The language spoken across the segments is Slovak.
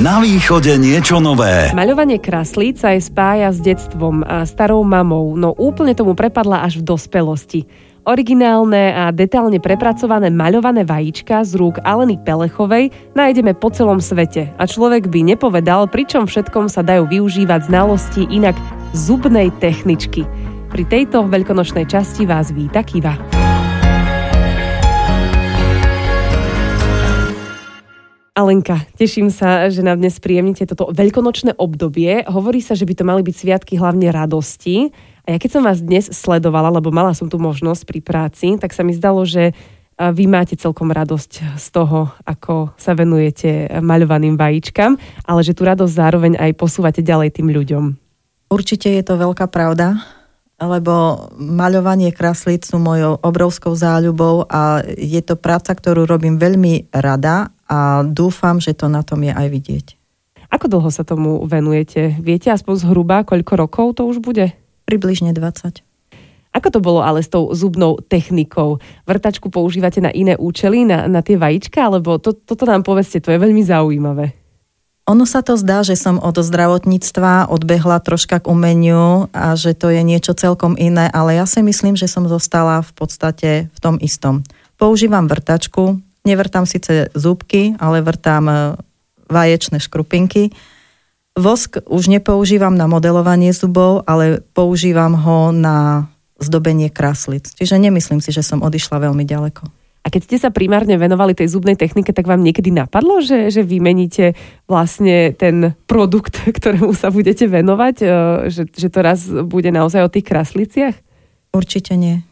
Na východe niečo nové. Maľovanie kraslíc aj spája s detstvom a starou mamou, no úplne tomu prepadla až v dospelosti. Originálne a detálne prepracované maľované vajíčka z rúk Aleny Pelechovej nájdeme po celom svete a človek by nepovedal, pričom všetkom sa dajú využívať znalosti inak zubnej techničky. Pri tejto veľkonočnej časti vás víta Kiva. Alenka, teším sa, že nám dnes príjemnite toto veľkonočné obdobie. Hovorí sa, že by to mali byť sviatky hlavne radosti. A ja keď som vás dnes sledovala, lebo mala som tu možnosť pri práci, tak sa mi zdalo, že vy máte celkom radosť z toho, ako sa venujete maľovaným vajíčkam, ale že tú radosť zároveň aj posúvate ďalej tým ľuďom. Určite je to veľká pravda, lebo maľovanie kraslíc sú mojou obrovskou záľubou a je to práca, ktorú robím veľmi rada a dúfam, že to na tom je aj vidieť. Ako dlho sa tomu venujete? Viete aspoň zhruba, koľko rokov to už bude? Približne 20. Ako to bolo ale s tou zubnou technikou? Vrtačku používate na iné účely, na, na tie vajíčka, alebo to, toto nám povedzte, to je veľmi zaujímavé. Ono sa to zdá, že som od zdravotníctva odbehla troška k umeniu a že to je niečo celkom iné, ale ja si myslím, že som zostala v podstate v tom istom. Používam vrtačku, Nevrtám síce zúbky, ale vrtám e, vaječné škrupinky. Vosk už nepoužívam na modelovanie zubov, ale používam ho na zdobenie kráslic. Čiže nemyslím si, že som odišla veľmi ďaleko. A keď ste sa primárne venovali tej zubnej technike, tak vám niekedy napadlo, že, že vymeníte vlastne ten produkt, ktorému sa budete venovať, e, že, že to raz bude naozaj o tých krasliciach? Určite nie.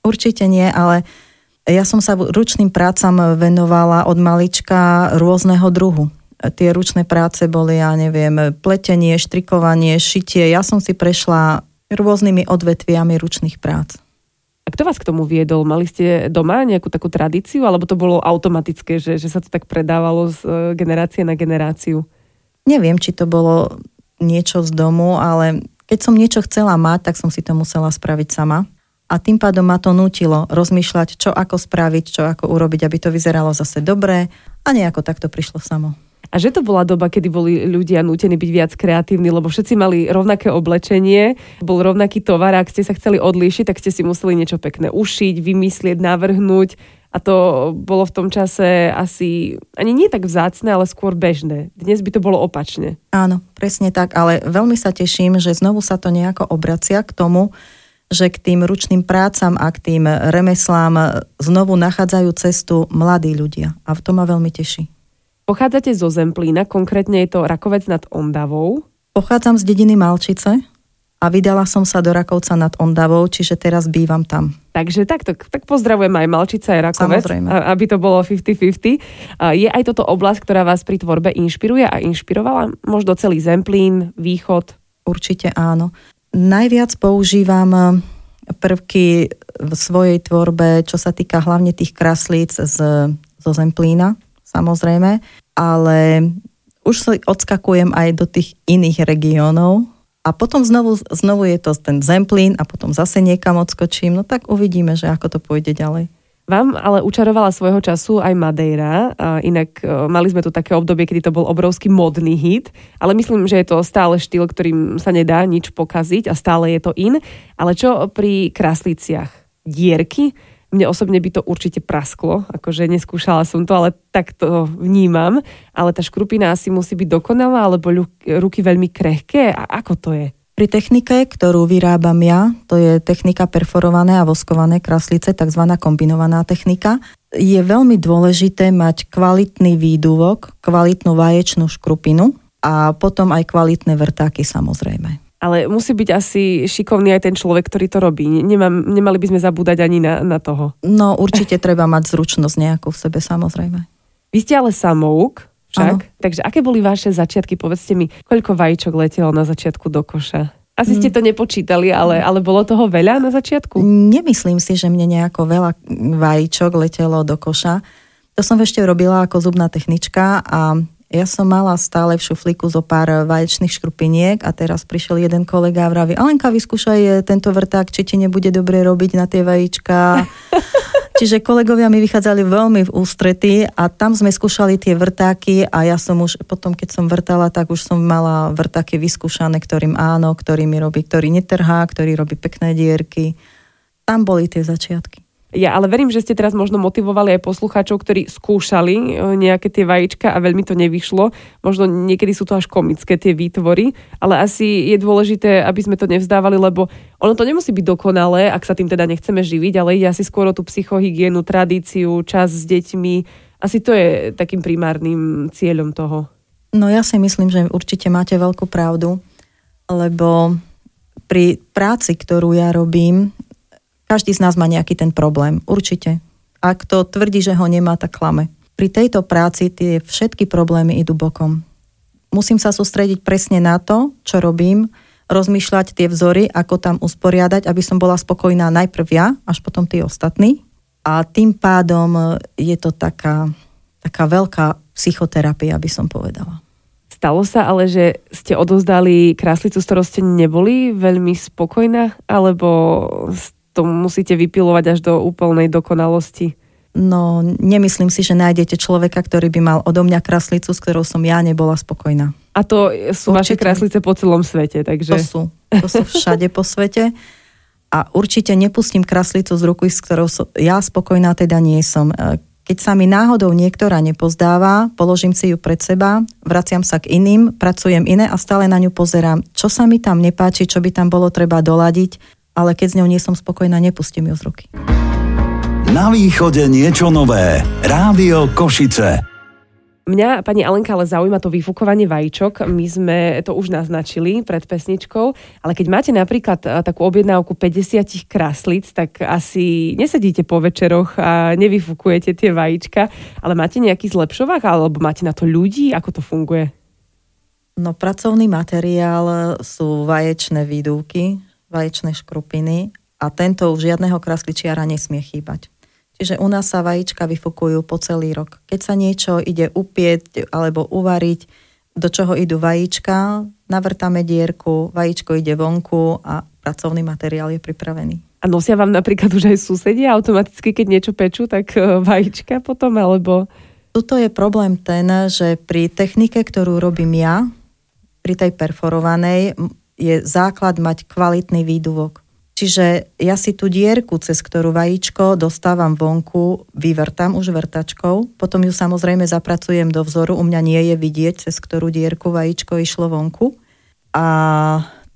Určite nie, ale ja som sa ručným prácam venovala od malička rôzneho druhu. Tie ručné práce boli, ja neviem, pletenie, štrikovanie, šitie. Ja som si prešla rôznymi odvetviami ručných prác. A kto vás k tomu viedol? Mali ste doma nejakú takú tradíciu, alebo to bolo automatické, že, že sa to tak predávalo z e, generácie na generáciu? Neviem, či to bolo niečo z domu, ale keď som niečo chcela mať, tak som si to musela spraviť sama a tým pádom ma to nutilo rozmýšľať, čo ako spraviť, čo ako urobiť, aby to vyzeralo zase dobré a nejako takto prišlo samo. A že to bola doba, kedy boli ľudia nútení byť viac kreatívni, lebo všetci mali rovnaké oblečenie, bol rovnaký tovar, ak ste sa chceli odlíšiť, tak ste si museli niečo pekné ušiť, vymyslieť, navrhnúť. A to bolo v tom čase asi ani nie tak vzácne, ale skôr bežné. Dnes by to bolo opačne. Áno, presne tak, ale veľmi sa teším, že znovu sa to nejako obracia k tomu, že k tým ručným prácam a k tým remeslám znovu nachádzajú cestu mladí ľudia. A v tom ma veľmi teší. Pochádzate zo Zemplína, konkrétne je to Rakovec nad Ondavou. Pochádzam z dediny Malčice a vydala som sa do Rakovca nad Ondavou, čiže teraz bývam tam. Takže tak, tak, tak pozdravujem aj Malčica, aj Rakovec, Samozrejme. aby to bolo 50-50. Je aj toto oblasť, ktorá vás pri tvorbe inšpiruje a inšpirovala? Možno celý Zemplín, Východ? Určite áno. Najviac používam eh, prvky v svojej tvorbe, čo sa týka hlavne tých kraslíc z, zo Zemplína, samozrejme, ale už sa odskakujem aj do tých iných regiónov a potom znovu, znovu je to ten Zemplín a potom zase niekam odskočím, no tak uvidíme, že ako to pôjde ďalej. Vám ale učarovala svojho času aj Madeira, inak e, mali sme tu také obdobie, kedy to bol obrovský modný hit, ale myslím, že je to stále štýl, ktorým sa nedá nič pokaziť a stále je to in. Ale čo pri krasliciach? Dierky? Mne osobne by to určite prasklo, akože neskúšala som to, ale tak to vnímam. Ale tá škrupina asi musí byť dokonalá, alebo ruky veľmi krehké. A ako to je? Pri technike, ktorú vyrábam ja, to je technika perforované a voskované kraslice, tzv. kombinovaná technika, je veľmi dôležité mať kvalitný výduvok, kvalitnú vaječnú škrupinu a potom aj kvalitné vrtáky samozrejme. Ale musí byť asi šikovný aj ten človek, ktorý to robí. Nemám, nemali by sme zabúdať ani na, na toho. No určite treba mať zručnosť nejakú v sebe samozrejme. Vy ste ale samouk, však? Ano. Takže aké boli vaše začiatky? Povedzte mi, koľko vajíčok letelo na začiatku do koša? Asi ste mm. to nepočítali, ale, ale bolo toho veľa na začiatku? Nemyslím si, že mne nejako veľa vajíčok letelo do koša. To som ešte robila ako zubná technička a ja som mala stále v šuflíku zo pár vaječných škrupiniek a teraz prišiel jeden kolega a vraví, Alenka, vyskúšaj tento vrták, či ti nebude dobre robiť na tie vajíčka. Čiže kolegovia mi vychádzali veľmi v ústrety a tam sme skúšali tie vrtáky a ja som už potom, keď som vrtala, tak už som mala vrtáky vyskúšané, ktorým áno, ktorý mi robí, ktorý netrhá, ktorý robí pekné dierky. Tam boli tie začiatky. Ja ale verím, že ste teraz možno motivovali aj poslucháčov, ktorí skúšali e, nejaké tie vajíčka a veľmi to nevyšlo. Možno niekedy sú to až komické tie výtvory, ale asi je dôležité, aby sme to nevzdávali, lebo ono to nemusí byť dokonalé, ak sa tým teda nechceme živiť, ale ide asi skôr o tú psychohygienu, tradíciu, čas s deťmi. Asi to je takým primárnym cieľom toho. No ja si myslím, že určite máte veľkú pravdu, lebo pri práci, ktorú ja robím, každý z nás má nejaký ten problém, určite. Ak to tvrdí, že ho nemá, tak klame. Pri tejto práci tie všetky problémy idú bokom. Musím sa sústrediť presne na to, čo robím, rozmýšľať tie vzory, ako tam usporiadať, aby som bola spokojná najprv ja, až potom tí ostatní. A tým pádom je to taká, taká veľká psychoterapia, by som povedala. Stalo sa ale, že ste odozdali kráslicu, s ktorou ste neboli veľmi spokojná, alebo to musíte vypilovať až do úplnej dokonalosti? No, nemyslím si, že nájdete človeka, ktorý by mal odo mňa kraslicu, s ktorou som ja nebola spokojná. A to sú určite. vaše kraslice po celom svete, takže... To sú, to sú všade po svete. A určite nepustím kraslicu z ruky, s ktorou som, ja spokojná teda nie som. E, keď sa mi náhodou niektorá nepozdáva, položím si ju pred seba, vraciam sa k iným, pracujem iné a stále na ňu pozerám, čo sa mi tam nepáči, čo by tam bolo treba doladiť ale keď s ňou nie som spokojná, nepustím ju z ruky. Na východe niečo nové. Rádio Košice. Mňa, pani Alenka, ale zaujíma to vyfúkovanie vajíčok. My sme to už naznačili pred pesničkou, ale keď máte napríklad eh, takú objednávku 50 kraslíc, tak asi nesedíte po večeroch a nevyfúkujete tie vajíčka, ale máte nejaký zlepšovák alebo máte na to ľudí? Ako to funguje? No, pracovný materiál sú vaječné výduvky, vaječné škrupiny a tento už žiadneho krasličiara nesmie chýbať. Čiže u nás sa vajíčka vyfukujú po celý rok. Keď sa niečo ide upieť alebo uvariť, do čoho idú vajíčka, navrtame dierku, vajíčko ide vonku a pracovný materiál je pripravený. A nosia vám napríklad už aj susedia automaticky, keď niečo pečú, tak e, vajíčka potom, alebo... Tuto je problém ten, že pri technike, ktorú robím ja, pri tej perforovanej, je základ mať kvalitný výduvok. Čiže ja si tú dierku, cez ktorú vajíčko dostávam vonku, vyvrtam už vrtačkou, potom ju samozrejme zapracujem do vzoru, u mňa nie je vidieť, cez ktorú dierku vajíčko išlo vonku. A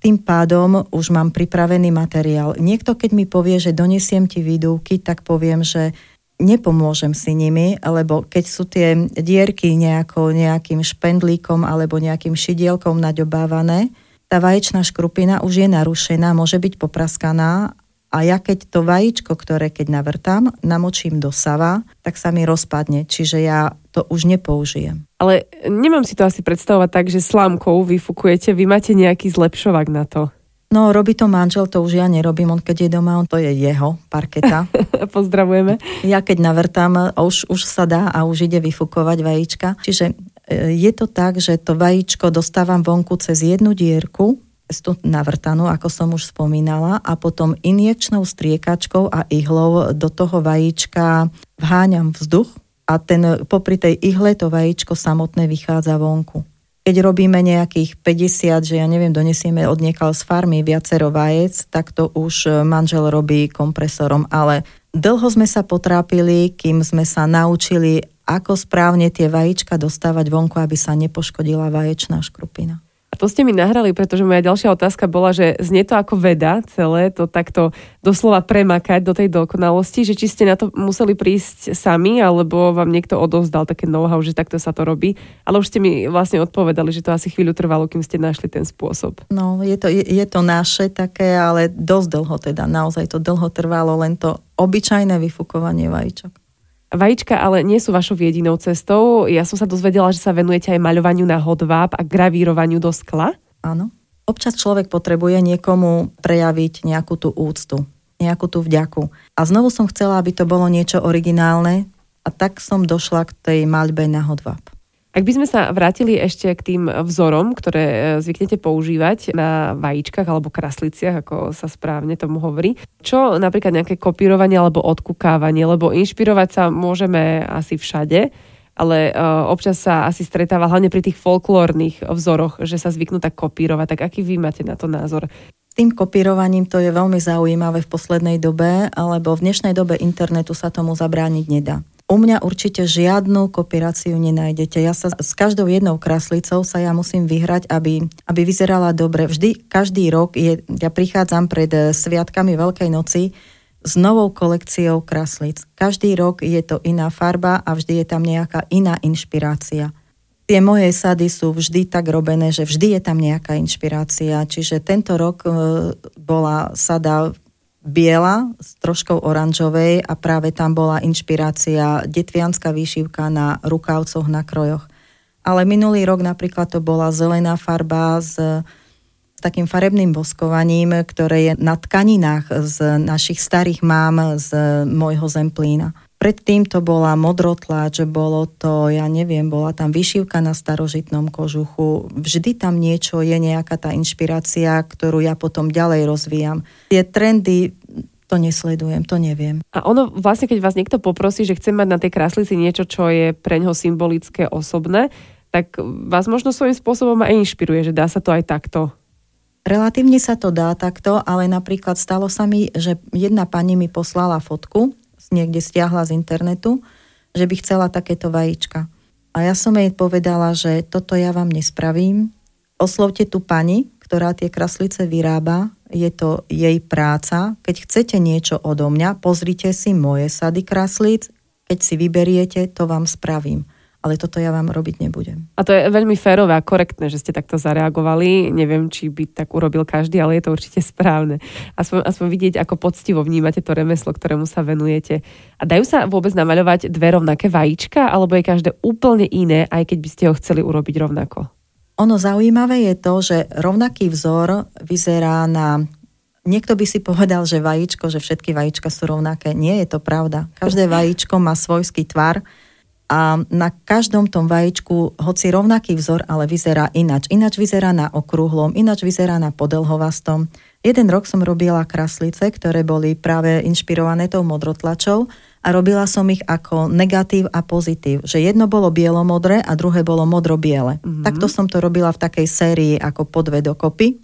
tým pádom už mám pripravený materiál. Niekto, keď mi povie, že donesiem ti výduvky, tak poviem, že nepomôžem si nimi, lebo keď sú tie dierky nejako, nejakým špendlíkom alebo nejakým šidielkom naďobávané, tá vaječná škrupina už je narušená, môže byť popraskaná a ja keď to vajíčko, ktoré keď navrtám, namočím do sava, tak sa mi rozpadne, čiže ja to už nepoužijem. Ale nemám si to asi predstavovať tak, že slámkou vyfukujete, vy máte nejaký zlepšovák na to. No, robí to manžel, to už ja nerobím, on keď je doma, on to je jeho parketa. Pozdravujeme. Ja keď navrtám, už, už sa dá a už ide vyfukovať vajíčka. Čiže je to tak, že to vajíčko dostávam vonku cez jednu dierku, tú navrtanú, ako som už spomínala, a potom injekčnou striekačkou a ihlou do toho vajíčka vháňam vzduch a ten, popri tej ihle to vajíčko samotné vychádza vonku. Keď robíme nejakých 50, že ja neviem, donesieme od z farmy viacero vajec, tak to už manžel robí kompresorom, ale dlho sme sa potrápili, kým sme sa naučili ako správne tie vajíčka dostávať vonku, aby sa nepoškodila vaječná škrupina. A to ste mi nahrali, pretože moja ďalšia otázka bola, že znie to ako veda celé, to takto doslova premakať do tej dokonalosti, že či ste na to museli prísť sami, alebo vám niekto odovzdal také know-how, že takto sa to robí. Ale už ste mi vlastne odpovedali, že to asi chvíľu trvalo, kým ste našli ten spôsob. No, je to, je, je to naše také, ale dosť dlho teda, naozaj to dlho trvalo, len to obyčajné vyfukovanie vajíčok. Vajíčka ale nie sú vašou jedinou cestou. Ja som sa dozvedela, že sa venujete aj maľovaniu na hodváb a gravírovaniu do skla. Áno. Občas človek potrebuje niekomu prejaviť nejakú tú úctu, nejakú tú vďaku. A znovu som chcela, aby to bolo niečo originálne a tak som došla k tej maľbe na hodváb. Ak by sme sa vrátili ešte k tým vzorom, ktoré e, zvyknete používať na vajíčkach alebo krasliciach, ako sa správne tomu hovorí, čo napríklad nejaké kopírovanie alebo odkukávanie, lebo inšpirovať sa môžeme asi všade, ale uh, občas sa asi stretáva hlavne pri tých folklórnych vzoroch, že sa zvyknú tak kopírovať. Tak aký vy máte na to názor? Tým kopírovaním to je veľmi zaujímavé v poslednej dobe, alebo v dnešnej dobe internetu sa tomu zabrániť nedá. U mňa určite žiadnu kopíráciu nenájdete. Ja sa s každou jednou kraslicou sa ja musím vyhrať, aby, aby vyzerala dobre. Vždy, každý rok, je, ja prichádzam pred eh, sviatkami Veľkej noci s novou kolekciou kraslic. Každý rok je to iná farba a vždy je tam nejaká iná inšpirácia. Tie moje sady sú vždy tak robené, že vždy je tam nejaká inšpirácia. Čiže tento rok eh, bola sada biela s troškou oranžovej a práve tam bola inšpirácia detvianská výšivka na rukavcoch, na krojoch. Ale minulý rok napríklad to bola zelená farba s, takým farebným boskovaním, ktoré je na tkaninách z našich starých mám z môjho zemplína. Predtým to bola modrotláč, bolo to, ja neviem, bola tam vyšívka na starožitnom kožuchu. Vždy tam niečo je, nejaká tá inšpirácia, ktorú ja potom ďalej rozvíjam. Tie trendy to nesledujem, to neviem. A ono vlastne, keď vás niekto poprosí, že chce mať na tej kráslici niečo, čo je pre ňoho symbolické, osobné, tak vás možno svojím spôsobom aj inšpiruje, že dá sa to aj takto. Relatívne sa to dá takto, ale napríklad stalo sa mi, že jedna pani mi poslala fotku niekde stiahla z internetu, že by chcela takéto vajíčka. A ja som jej povedala, že toto ja vám nespravím. Oslovte tú pani, ktorá tie kraslice vyrába, je to jej práca. Keď chcete niečo odo mňa, pozrite si moje sady kraslíc, keď si vyberiete, to vám spravím ale toto ja vám robiť nebudem. A to je veľmi férové a korektné, že ste takto zareagovali. Neviem, či by tak urobil každý, ale je to určite správne. Aspoň, aspoň vidieť, ako poctivo vnímate to remeslo, ktorému sa venujete. A dajú sa vôbec namaľovať dve rovnaké vajíčka, alebo je každé úplne iné, aj keď by ste ho chceli urobiť rovnako? Ono zaujímavé je to, že rovnaký vzor vyzerá na Niekto by si povedal, že vajíčko, že všetky vajíčka sú rovnaké. Nie je to pravda. Každé vajíčko má svojský tvar a na každom tom vajíčku, hoci rovnaký vzor, ale vyzerá inač. Inač vyzerá na okrúhlom, inač vyzerá na podelhovastom. Jeden rok som robila kraslice, ktoré boli práve inšpirované tou modrotlačou a robila som ich ako negatív a pozitív. Že jedno bolo bielomodré a druhé bolo modro-biele. Mm-hmm. Takto som to robila v takej sérii ako po dve dokopy.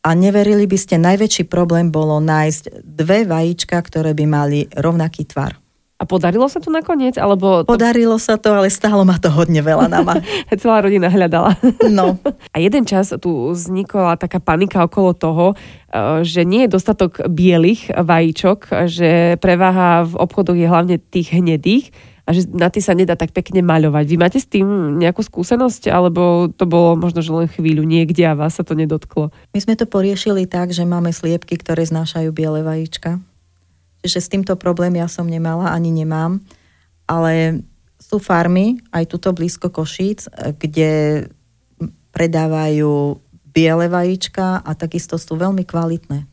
A neverili by ste, najväčší problém bolo nájsť dve vajíčka, ktoré by mali rovnaký tvar. A podarilo sa to nakoniec? Alebo to... Podarilo sa to, ale stálo ma to hodne veľa nama. Celá rodina hľadala. no. A jeden čas tu vznikla taká panika okolo toho, eh, že nie je dostatok bielých vajíčok, že preváha v obchodoch je hlavne tých hnedých a že na tie sa nedá tak pekne maľovať. Vy máte s tým nejakú skúsenosť, alebo to bolo možno, že len chvíľu niekde a vás sa to nedotklo? My sme to poriešili tak, že máme sliepky, ktoré znášajú biele vajíčka Čiže s týmto problém ja som nemala, ani nemám. Ale sú farmy, aj tuto blízko Košíc, kde predávajú biele vajíčka a takisto sú veľmi kvalitné.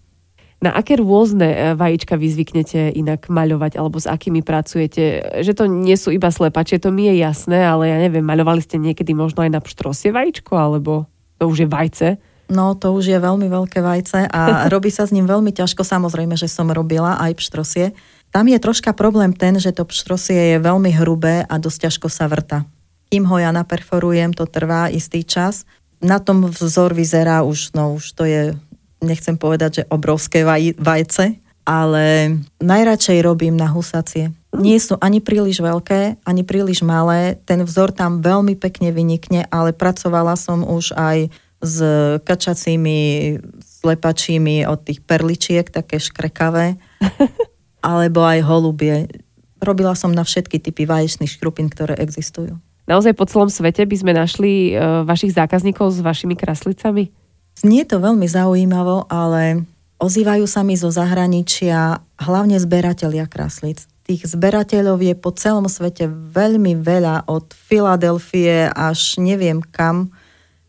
Na aké rôzne e, vajíčka vy zvyknete inak maľovať, alebo s akými pracujete? Že to nie sú iba slepačie, to mi je jasné, ale ja neviem, maľovali ste niekedy možno aj na pštrosie vajíčko, alebo to už je vajce? No, to už je veľmi veľké vajce a robí sa s ním veľmi ťažko. Samozrejme, že som robila aj pštrosie. Tam je troška problém ten, že to pštrosie je veľmi hrubé a dosť ťažko sa vrta. Kým ho ja naperforujem, to trvá istý čas. Na tom vzor vyzerá už, no už to je, nechcem povedať, že obrovské vaj, vajce, ale najradšej robím na husacie. Nie sú ani príliš veľké, ani príliš malé. Ten vzor tam veľmi pekne vynikne, ale pracovala som už aj s kačacími slepačími od tých perličiek, také škrekavé, alebo aj holubie. Robila som na všetky typy vaječných škrupín, ktoré existujú. Naozaj po celom svete by sme našli uh, vašich zákazníkov s vašimi kraslicami? Nie to veľmi zaujímavo, ale ozývajú sa mi zo zahraničia hlavne zberatelia kraslic. Tých zberateľov je po celom svete veľmi veľa, od Filadelfie až neviem kam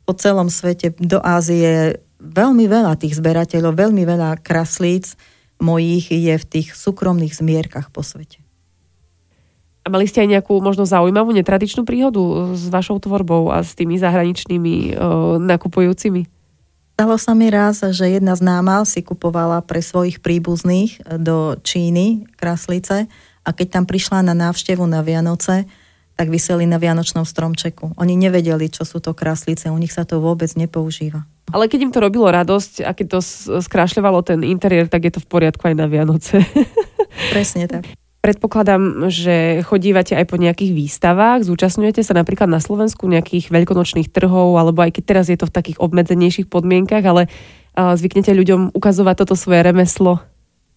po celom svete do Ázie veľmi veľa tých zberateľov, veľmi veľa kraslíc mojich je v tých súkromných zmierkach po svete. A mali ste aj nejakú možno zaujímavú, netradičnú príhodu s vašou tvorbou a s tými zahraničnými uh, nakupujúcimi? Stalo sa mi raz, že jedna známa si kupovala pre svojich príbuzných do Číny kraslice a keď tam prišla na návštevu na Vianoce, tak vyseli na Vianočnom stromčeku. Oni nevedeli, čo sú to kraslice, u nich sa to vôbec nepoužíva. Ale keď im to robilo radosť a keď to skrášľovalo ten interiér, tak je to v poriadku aj na Vianoce. Presne tak. Predpokladám, že chodívate aj po nejakých výstavách, zúčastňujete sa napríklad na Slovensku nejakých veľkonočných trhov, alebo aj keď teraz je to v takých obmedzenejších podmienkach, ale zvyknete ľuďom ukazovať toto svoje remeslo?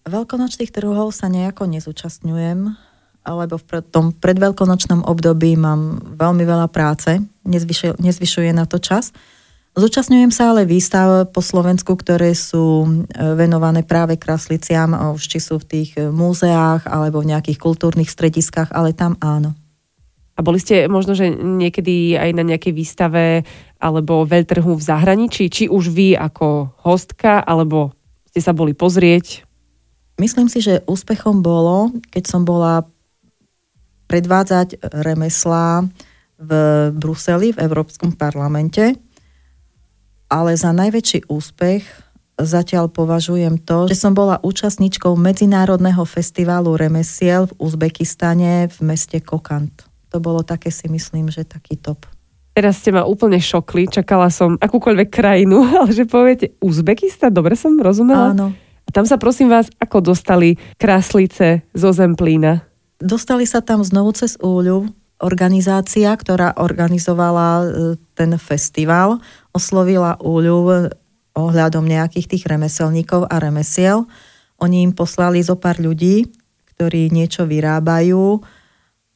Veľkonočných trhov sa nejako nezúčastňujem, alebo v tom predveľkonočnom období mám veľmi veľa práce, nezvyšuje, nezvyšuje na to čas. Zúčastňujem sa ale výstav po Slovensku, ktoré sú e, venované práve krasliciam, už či sú v tých e, múzeách alebo v nejakých kultúrnych strediskách, ale tam áno. A boli ste možno, že niekedy aj na nejakej výstave alebo veľtrhu v zahraničí, či už vy ako hostka, alebo ste sa boli pozrieť? Myslím si, že úspechom bolo, keď som bola predvádzať remeslá v Bruseli, v Európskom parlamente ale za najväčší úspech zatiaľ považujem to, že som bola účastníčkou Medzinárodného festivalu remesiel v Uzbekistane v meste Kokant. To bolo také si myslím, že taký top. Teraz ste ma úplne šokli, čakala som akúkoľvek krajinu, ale že poviete Uzbekistan, dobre som rozumela? Áno. A tam sa prosím vás, ako dostali kráslice zo Zemplína? Dostali sa tam znovu cez Úľu, organizácia, ktorá organizovala e, ten festival, oslovila Úľu ohľadom nejakých tých remeselníkov a remesiel. Oni im poslali zo pár ľudí, ktorí niečo vyrábajú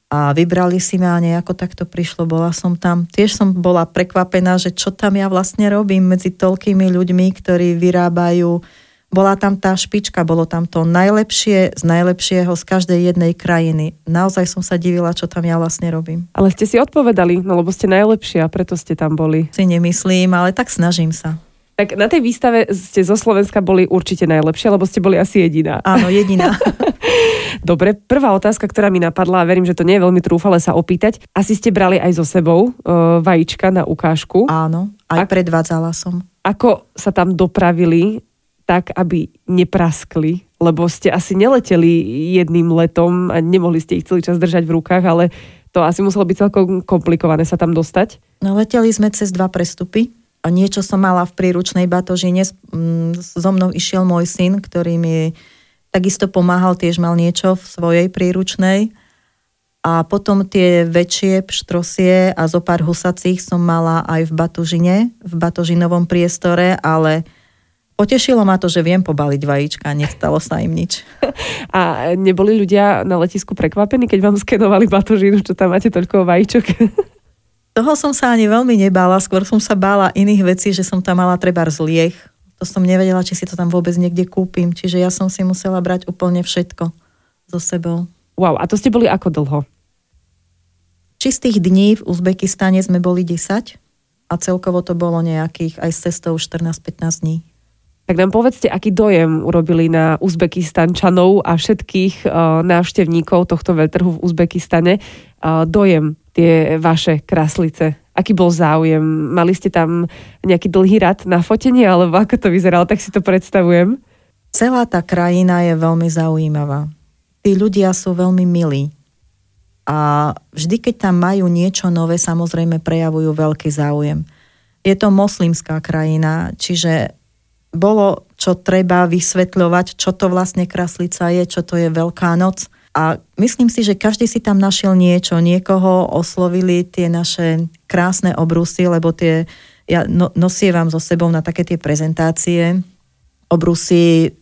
a vybrali si ma a nejako takto prišlo. Bola som tam, tiež som bola prekvapená, že čo tam ja vlastne robím medzi toľkými ľuďmi, ktorí vyrábajú bola tam tá špička, bolo tam to najlepšie z najlepšieho z každej jednej krajiny. Naozaj som sa divila, čo tam ja vlastne robím. Ale ste si odpovedali, no lebo ste najlepšie a preto ste tam boli. Si nemyslím, ale tak snažím sa. Tak na tej výstave ste zo Slovenska boli určite najlepšie, lebo ste boli asi jediná. Áno, jediná. Dobre, prvá otázka, ktorá mi napadla, a verím, že to nie je veľmi trúfale sa opýtať. Asi ste brali aj so sebou uh, vajíčka na ukážku. Áno, aj Ak... predvádzala som. Ako sa tam dopravili tak, aby nepraskli, lebo ste asi neleteli jedným letom a nemohli ste ich celý čas držať v rukách, ale to asi muselo byť celkom komplikované sa tam dostať. No leteli sme cez dva prestupy niečo som mala v príručnej batožine. Mm, so mnou išiel môj syn, ktorý mi takisto pomáhal, tiež mal niečo v svojej príručnej. A potom tie väčšie pštrosie a zo pár husacích som mala aj v batožine, v batožinovom priestore, ale Potešilo ma to, že viem pobaliť vajíčka nestalo sa im nič. A neboli ľudia na letisku prekvapení, keď vám skenovali batožínu, čo tam máte toľko vajíčok? Toho som sa ani veľmi nebála, skôr som sa bála iných vecí, že som tam mala treba zliech. To som nevedela, či si to tam vôbec niekde kúpim, čiže ja som si musela brať úplne všetko so sebou. Wow, a to ste boli ako dlho? Čistých dní v Uzbekistane sme boli 10 a celkovo to bolo nejakých aj s cestou 14-15 dní. Tak nám povedzte, aký dojem urobili na Uzbekistančanov a všetkých uh, návštevníkov tohto veľtrhu v Uzbekistane. Uh, dojem tie vaše kraslice. Aký bol záujem? Mali ste tam nejaký dlhý rad na fotenie, alebo ako to vyzeralo? Tak si to predstavujem. Celá tá krajina je veľmi zaujímavá. Tí ľudia sú veľmi milí. A vždy, keď tam majú niečo nové, samozrejme prejavujú veľký záujem. Je to moslimská krajina, čiže bolo čo treba vysvetľovať, čo to vlastne kraslica je, čo to je Veľká noc. A myslím si, že každý si tam našiel niečo, niekoho oslovili tie naše krásne obrusy, lebo tie, ja no, nosievam so sebou na také tie prezentácie. Obrusy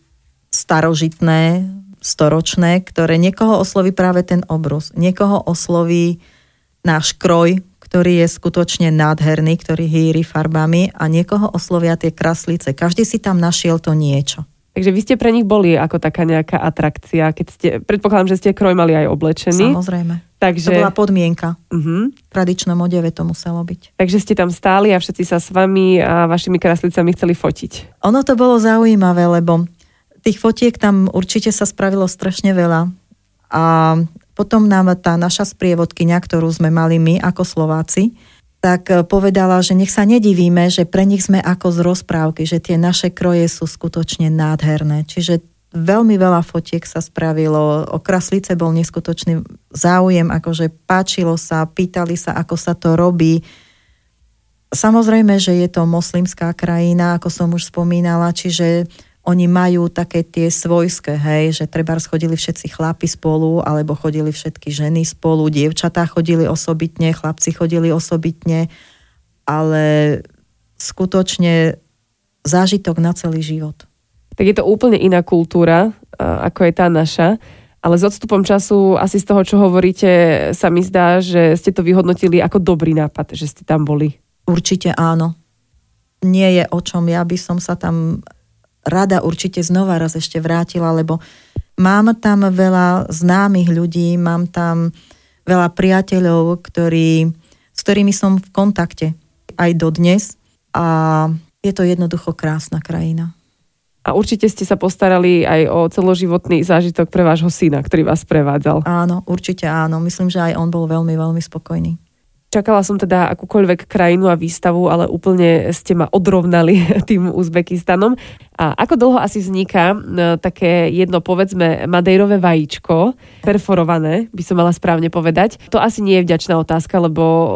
starožitné, storočné, ktoré niekoho osloví práve ten obrus, niekoho osloví náš kroj, ktorý je skutočne nádherný, ktorý hýri farbami a niekoho oslovia tie kraslice. Každý si tam našiel to niečo. Takže vy ste pre nich boli ako taká nejaká atrakcia, keď ste, predpokladám, že ste kroj mali aj oblečený. Samozrejme. Takže... To bola podmienka. Uh-huh. V tradičnom odeve to muselo byť. Takže ste tam stáli a všetci sa s vami a vašimi kraslicami chceli fotiť. Ono to bolo zaujímavé, lebo tých fotiek tam určite sa spravilo strašne veľa. A Potom nám tá naša sprievodkynia, ktorú sme mali my ako Slováci, tak e, povedala, že nech sa nedivíme, že pre nich sme ako z rozprávky, že tie naše kroje sú skutočne nádherné. Čiže veľmi veľa fotiek sa spravilo, o kraslice bol neskutočný záujem, akože páčilo sa, pýtali sa, ako sa to robí. Samozrejme, že je to moslimská krajina, ako som už spomínala, čiže oni majú také tie svojské, hej, že treba chodili všetci chlapi spolu, alebo chodili všetky ženy spolu, dievčatá chodili osobitne, chlapci chodili osobitne, ale skutočne zážitok na celý život. Tak je to úplne iná kultúra, ako je tá naša. Ale s odstupom času, asi z toho, čo hovoríte, sa mi zdá, že ste to vyhodnotili ako dobrý nápad, že ste tam boli. Určite áno. Nie je o čom, ja by som sa tam rada určite znova raz ešte vrátila, lebo mám tam veľa známych ľudí, mám tam veľa priateľov, ktorí, s ktorými som v kontakte aj dodnes a je to jednoducho krásna krajina. A určite ste sa postarali aj o celoživotný zážitok pre vášho syna, ktorý vás prevádzal. Áno, určite áno. Myslím, že aj on bol veľmi, veľmi spokojný. Čakala som teda akúkoľvek krajinu a výstavu, ale úplne ste ma odrovnali tým Uzbekistanom. A ako dlho asi vzniká e, také jedno, povedzme, madejrové vajíčko, perforované, by som mala správne povedať. To asi nie je vďačná otázka, lebo uh,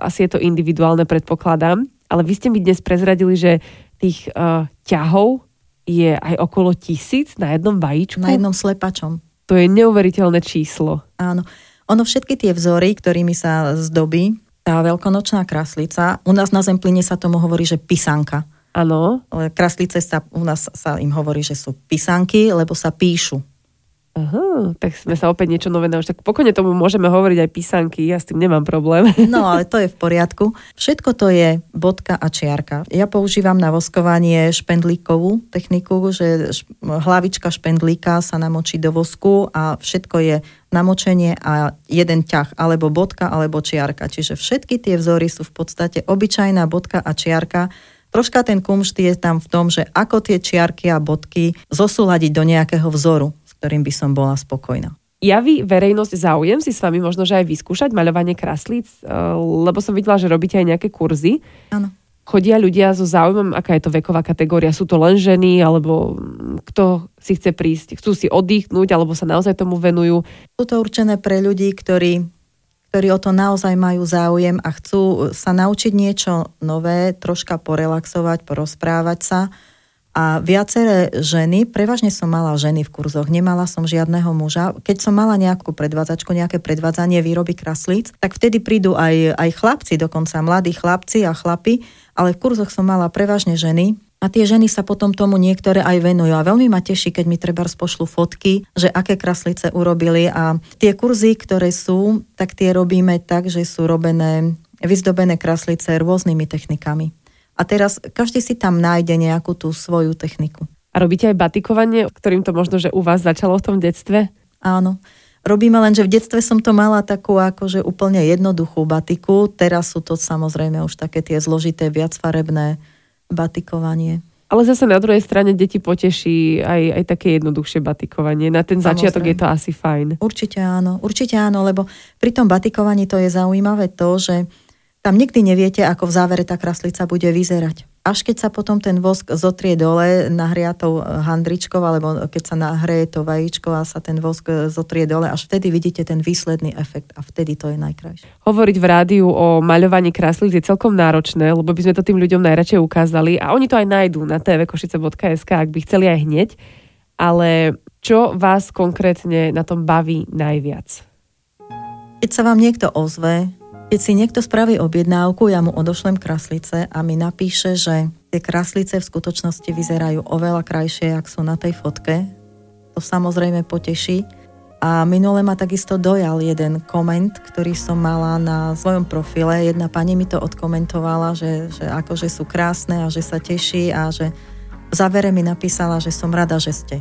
asi je to individuálne, predpokladám. Ale vy ste mi dnes prezradili, že tých uh, ťahov je aj okolo tisíc na jednom vajíčku. Na jednom slepačom. To je neuveriteľné číslo. Áno. Ono všetky tie vzory, ktorými sa zdobí tá veľkonočná kraslica, u nás na Zempline sa tomu hovorí, že pisanka. Áno. Kraslice sa, u nás sa im hovorí, že sú pisanky, lebo sa píšu. Aha, tak sme sa opäť niečo nové naučili. Tak pokojne tomu môžeme hovoriť aj písanky, ja s tým nemám problém. No, ale to je v poriadku. Všetko to je bodka a čiarka. Ja používam na voskovanie špendlíkovú techniku, že hlavička špendlíka sa namočí do vosku a všetko je namočenie a jeden ťah, alebo bodka, alebo čiarka. Čiže všetky tie vzory sú v podstate obyčajná bodka a čiarka, Troška ten kumšt je tam v tom, že ako tie čiarky a bodky zosúľadiť do nejakého vzoru ktorým by som bola spokojná. Javí verejnosť záujem si s vami možno, že aj vyskúšať maľovanie kraslíc, eh, lebo som videla, že robíte aj nejaké kurzy. Áno. Chodia ľudia so záujmom, aká je to veková kategória? Sú to len ženy, alebo kto si chce prísť? Chcú si oddychnúť, alebo sa naozaj tomu venujú? Sú to určené pre ľudí, ktorí, ktorí o to naozaj majú záujem a chcú sa naučiť niečo nové, troška porelaxovať, porozprávať sa a viaceré ženy, prevažne som mala ženy v kurzoch, nemala som žiadneho muža. Keď som mala nejakú predvádzačku, nejaké predvádzanie výroby kraslíc, tak vtedy prídu aj, aj chlapci, dokonca mladí chlapci a chlapi, ale v kurzoch som mala prevažne ženy, a tie ženy sa potom tomu niektoré aj venujú. A veľmi ma teší, keď mi treba pošlu fotky, že aké kraslice urobili. A tie kurzy, ktoré sú, tak tie robíme tak, že sú robené, vyzdobené kraslice rôznymi technikami. A teraz každý si tam nájde nejakú tú svoju techniku. A robíte aj batikovanie, ktorým to možno, že u vás začalo v tom detstve? Áno. Robíme len, že v detstve som to mala takú akože úplne jednoduchú batiku. Teraz sú to samozrejme už také tie zložité, viacfarebné batikovanie. Ale zase na druhej strane deti poteší aj, aj také jednoduchšie batikovanie. Na ten Samozrejme. začiatok je to asi fajn. Určite áno, určite áno, lebo pri tom batikovaní to je zaujímavé to, že tam nikdy neviete, ako v závere tá kraslica bude vyzerať. Až keď sa potom ten vosk zotrie dole nahriatou handričkou, alebo keď sa nahreje to vajíčko a sa ten vosk zotrie dole, až vtedy vidíte ten výsledný efekt a vtedy to je najkrajšie. Hovoriť v rádiu o maľovaní kraslíc je celkom náročné, lebo by sme to tým ľuďom najradšej ukázali a oni to aj nájdú na tvkošice.sk, ak by chceli aj hneď. Ale čo vás konkrétne na tom baví najviac? Keď sa vám niekto ozve, keď si niekto spraví objednávku, ja mu odošlem kraslice a mi napíše, že tie kraslice v skutočnosti vyzerajú oveľa krajšie, ak sú na tej fotke. To samozrejme poteší. A minule ma takisto dojal jeden koment, ktorý som mala na svojom profile. Jedna pani mi to odkomentovala, že, že akože sú krásne a že sa teší a že v závere mi napísala, že som rada, že ste.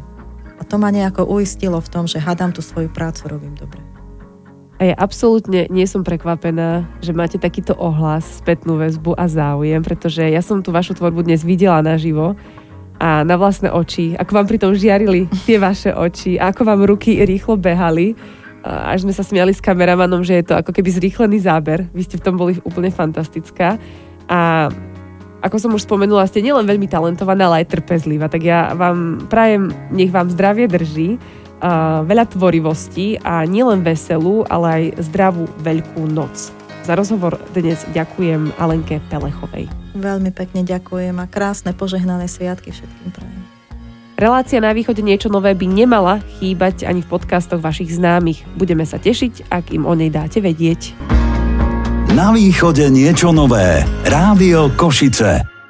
A to ma nejako uistilo v tom, že hádam tú svoju prácu robím dobre. A ja absolútne nie som prekvapená, že máte takýto ohlas, spätnú väzbu a záujem, pretože ja som tú vašu tvorbu dnes videla naživo a na vlastné oči, ako vám pritom žiarili tie vaše oči, ako vám ruky rýchlo behali, až sme sa smiali s kameramanom, že je to ako keby zrýchlený záber. Vy ste v tom boli úplne fantastická. A ako som už spomenula, ste nielen veľmi talentovaná, ale aj trpezlivá. Tak ja vám prajem, nech vám zdravie drží, veľa tvorivosti a nielen veselú, ale aj zdravú veľkú noc. Za rozhovor dnes ďakujem Alenke Pelechovej. Veľmi pekne ďakujem a krásne požehnané sviatky všetkým prajem. Relácia na východe niečo nové by nemala chýbať ani v podcastoch vašich známych. Budeme sa tešiť, ak im o nej dáte vedieť. Na východe niečo nové. Rádio Košice.